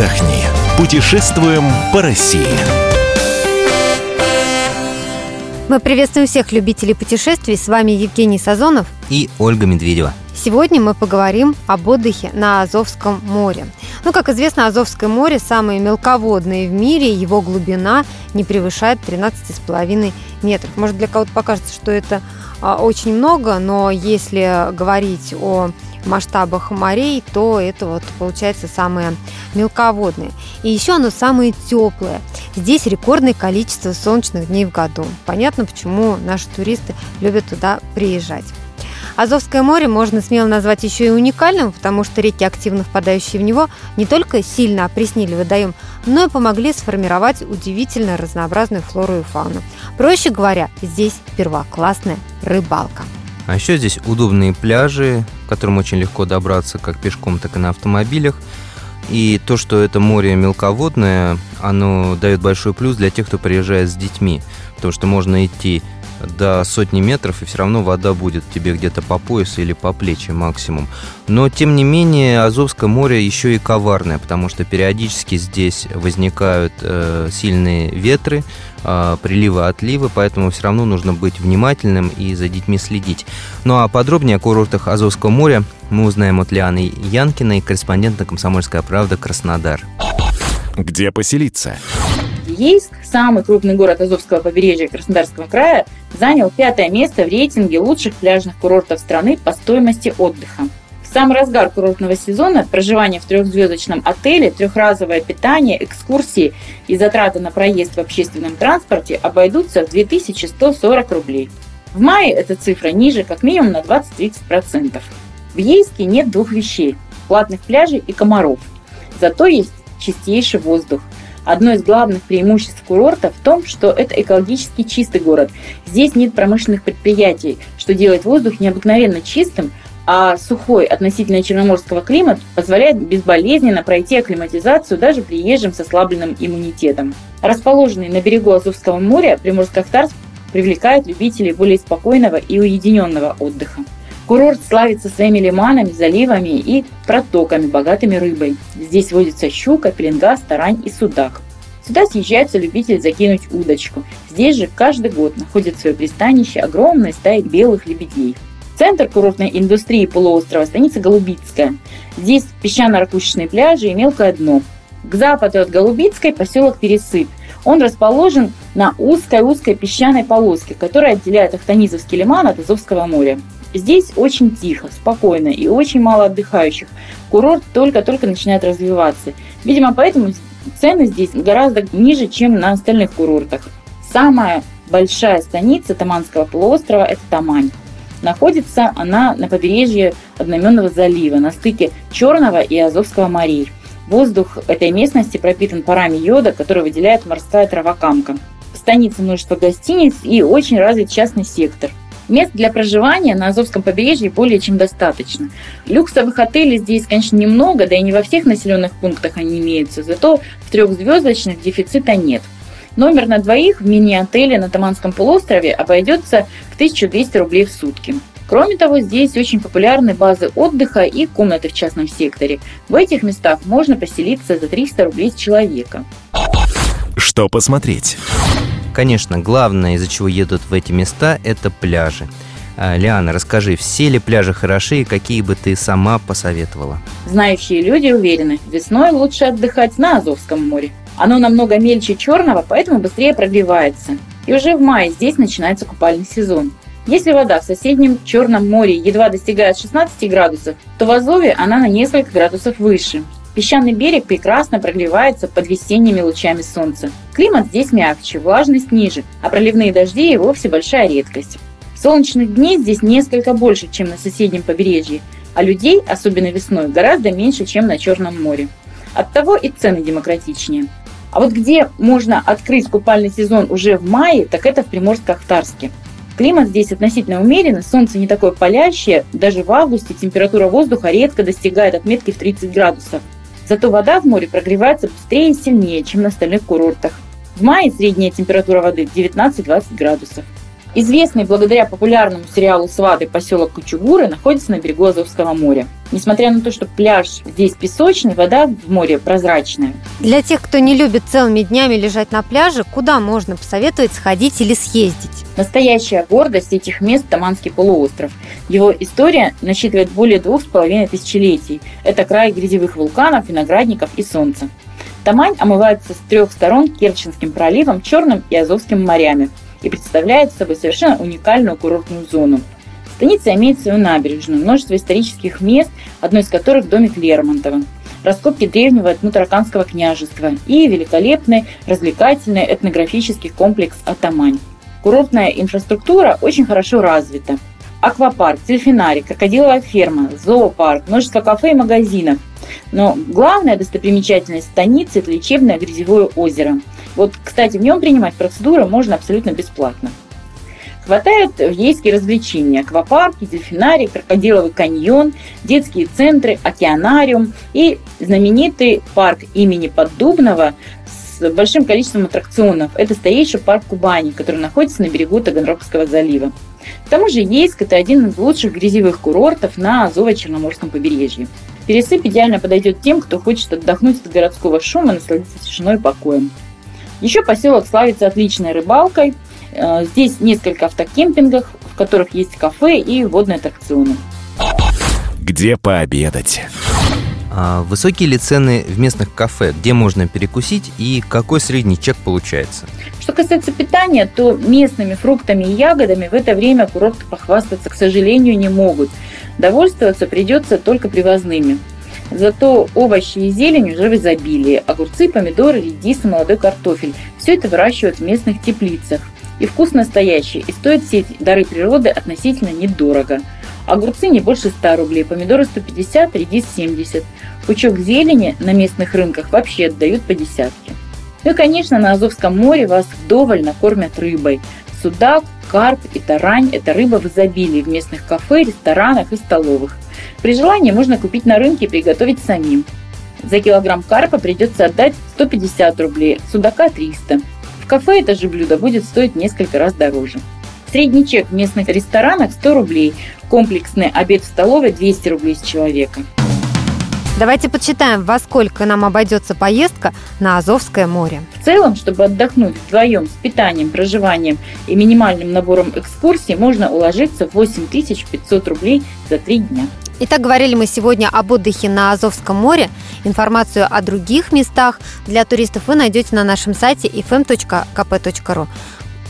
отдохни. Путешествуем по России. Мы приветствуем всех любителей путешествий. С вами Евгений Сазонов и Ольга Медведева. Сегодня мы поговорим об отдыхе на Азовском море. Ну, как известно, Азовское море самое мелководное в мире, его глубина не превышает 13,5 метров. Может, для кого-то покажется, что это а, очень много, но если говорить о масштабах морей, то это вот получается самое мелководное. И еще оно самое теплое. Здесь рекордное количество солнечных дней в году. Понятно, почему наши туристы любят туда приезжать. Азовское море можно смело назвать еще и уникальным, потому что реки, активно впадающие в него, не только сильно опреснили водоем, но и помогли сформировать удивительно разнообразную флору и фауну. Проще говоря, здесь первоклассная рыбалка. А еще здесь удобные пляжи, к которым очень легко добраться как пешком, так и на автомобилях. И то, что это море мелководное, оно дает большой плюс для тех, кто приезжает с детьми. Потому что можно идти до сотни метров, и все равно вода будет тебе где-то по поясу или по плечи максимум. Но, тем не менее, Азовское море еще и коварное, потому что периодически здесь возникают э, сильные ветры, э, приливы, отливы, поэтому все равно нужно быть внимательным и за детьми следить. Ну а подробнее о курортах Азовского моря мы узнаем от Лианы Янкиной, корреспондента «Комсомольская правда» Краснодар. Где поселиться? Ейск, самый крупный город Азовского побережья Краснодарского края, занял пятое место в рейтинге лучших пляжных курортов страны по стоимости отдыха. В самый разгар курортного сезона проживание в трехзвездочном отеле, трехразовое питание, экскурсии и затраты на проезд в общественном транспорте обойдутся в 2140 рублей. В мае эта цифра ниже как минимум на 20-30%. В Ейске нет двух вещей – платных пляжей и комаров. Зато есть чистейший воздух – Одно из главных преимуществ курорта в том, что это экологически чистый город. Здесь нет промышленных предприятий, что делает воздух необыкновенно чистым, а сухой относительно черноморского климат позволяет безболезненно пройти акклиматизацию даже приезжим с ослабленным иммунитетом. Расположенный на берегу Азовского моря Приморско-Ахтарск привлекает любителей более спокойного и уединенного отдыха. Курорт славится своими лиманами, заливами и протоками, богатыми рыбой. Здесь водится щука, пеленга, тарань и судак. Сюда съезжаются любители закинуть удочку. Здесь же каждый год находит свое пристанище огромная стая белых лебедей. Центр курортной индустрии полуострова – станица Голубицкая. Здесь песчано-ракушечные пляжи и мелкое дно. К западу от Голубицкой поселок Пересып. Он расположен на узкой-узкой песчаной полоске, которая отделяет Ахтанизовский лиман от Азовского моря. Здесь очень тихо, спокойно и очень мало отдыхающих. Курорт только-только начинает развиваться. Видимо, поэтому цены здесь гораздо ниже, чем на остальных курортах. Самая большая станица Таманского полуострова – это Тамань. Находится она на побережье одноименного залива, на стыке Черного и Азовского морей. Воздух этой местности пропитан парами йода, который выделяет морская травокамка. В станице множество гостиниц и очень развит частный сектор. Мест для проживания на Азовском побережье более чем достаточно. Люксовых отелей здесь, конечно, немного, да и не во всех населенных пунктах они имеются, зато в трехзвездочных дефицита нет. Номер на двоих в мини-отеле на Таманском полуострове обойдется в 1200 рублей в сутки. Кроме того, здесь очень популярны базы отдыха и комнаты в частном секторе. В этих местах можно поселиться за 300 рублей с человека. Что посмотреть? Конечно, главное, из-за чего едут в эти места, это пляжи. А, Лиана, расскажи, все ли пляжи хороши и какие бы ты сама посоветовала? Знающие люди уверены, весной лучше отдыхать на Азовском море. Оно намного мельче черного, поэтому быстрее прогревается. И уже в мае здесь начинается купальный сезон. Если вода в соседнем Черном море едва достигает 16 градусов, то в Азове она на несколько градусов выше. Песчаный берег прекрасно прогревается под весенними лучами солнца. Климат здесь мягче, влажность ниже, а проливные дожди и вовсе большая редкость. Солнечных дней здесь несколько больше, чем на соседнем побережье, а людей, особенно весной, гораздо меньше, чем на Черном море. Оттого и цены демократичнее. А вот где можно открыть купальный сезон уже в мае, так это в Приморско-Ахтарске. Климат здесь относительно умеренный, солнце не такое палящее, даже в августе температура воздуха редко достигает отметки в 30 градусов. Зато вода в море прогревается быстрее и сильнее, чем на остальных курортах. В мае средняя температура воды 19-20 градусов. Известный благодаря популярному сериалу «Сваты» поселок Кучугуры находится на берегу Азовского моря. Несмотря на то, что пляж здесь песочный, вода в море прозрачная. Для тех, кто не любит целыми днями лежать на пляже, куда можно посоветовать сходить или съездить? Настоящая гордость этих мест – Таманский полуостров. Его история насчитывает более двух с половиной тысячелетий. Это край грязевых вулканов, виноградников и солнца. Тамань омывается с трех сторон Керченским проливом, Черным и Азовским морями и представляет собой совершенно уникальную курортную зону. Станица имеет свою набережную, множество исторических мест, одно из которых домик Лермонтова, раскопки древнего этнотараканского княжества и великолепный развлекательный этнографический комплекс Атамань. Курортная инфраструктура очень хорошо развита. Аквапарк, дельфинарий, крокодиловая ферма, зоопарк, множество кафе и магазинов. Но главная достопримечательность станицы – это лечебное грязевое озеро. Вот, кстати, в нем принимать процедуры можно абсолютно бесплатно. Хватает в Ейске развлечения. Аквапарки, дельфинарий, крокодиловый каньон, детские центры, океанариум и знаменитый парк имени Поддубного с большим количеством аттракционов. Это старейший парк Кубани, который находится на берегу Таганрогского залива. К тому же Ейск – это один из лучших грязевых курортов на Азово-Черноморском побережье. Пересып идеально подойдет тем, кто хочет отдохнуть от городского шума, насладиться тишиной и покоем. Еще поселок славится отличной рыбалкой. Э, здесь несколько автокемпингов, в которых есть кафе и водные аттракционы. Где пообедать? А высокие ли цены в местных кафе? Где можно перекусить и какой средний чек получается? Что касается питания, то местными фруктами и ягодами в это время курорты похвастаться, к сожалению, не могут. Довольствоваться придется только привозными. Зато овощи и зелень уже в изобилии. Огурцы, помидоры, редис и молодой картофель. Все это выращивают в местных теплицах. И вкус настоящий, и стоит все эти дары природы относительно недорого. Огурцы не больше 100 рублей, помидоры 150, редис 70. Пучок зелени на местных рынках вообще отдают по десятке. Ну и, конечно, на Азовском море вас вдоволь накормят рыбой. Судак, карп и тарань – это рыба в изобилии в местных кафе, ресторанах и столовых. При желании можно купить на рынке и приготовить самим. За килограмм карпа придется отдать 150 рублей, судака 300. Кафе это же блюдо будет стоить несколько раз дороже. Средний чек в местных ресторанах 100 рублей, комплексный обед в столовой 200 рублей с человека. Давайте подсчитаем, во сколько нам обойдется поездка на Азовское море. В целом, чтобы отдохнуть вдвоем с питанием, проживанием и минимальным набором экскурсий, можно уложиться в 8500 рублей за три дня. Итак, говорили мы сегодня об отдыхе на Азовском море. Информацию о других местах для туристов вы найдете на нашем сайте fm.kp.ru.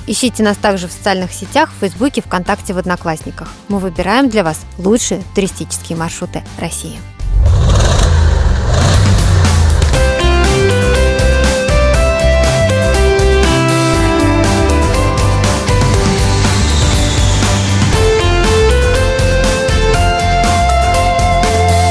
Ищите нас также в социальных сетях, в Фейсбуке, ВКонтакте, в Одноклассниках. Мы выбираем для вас лучшие туристические маршруты России.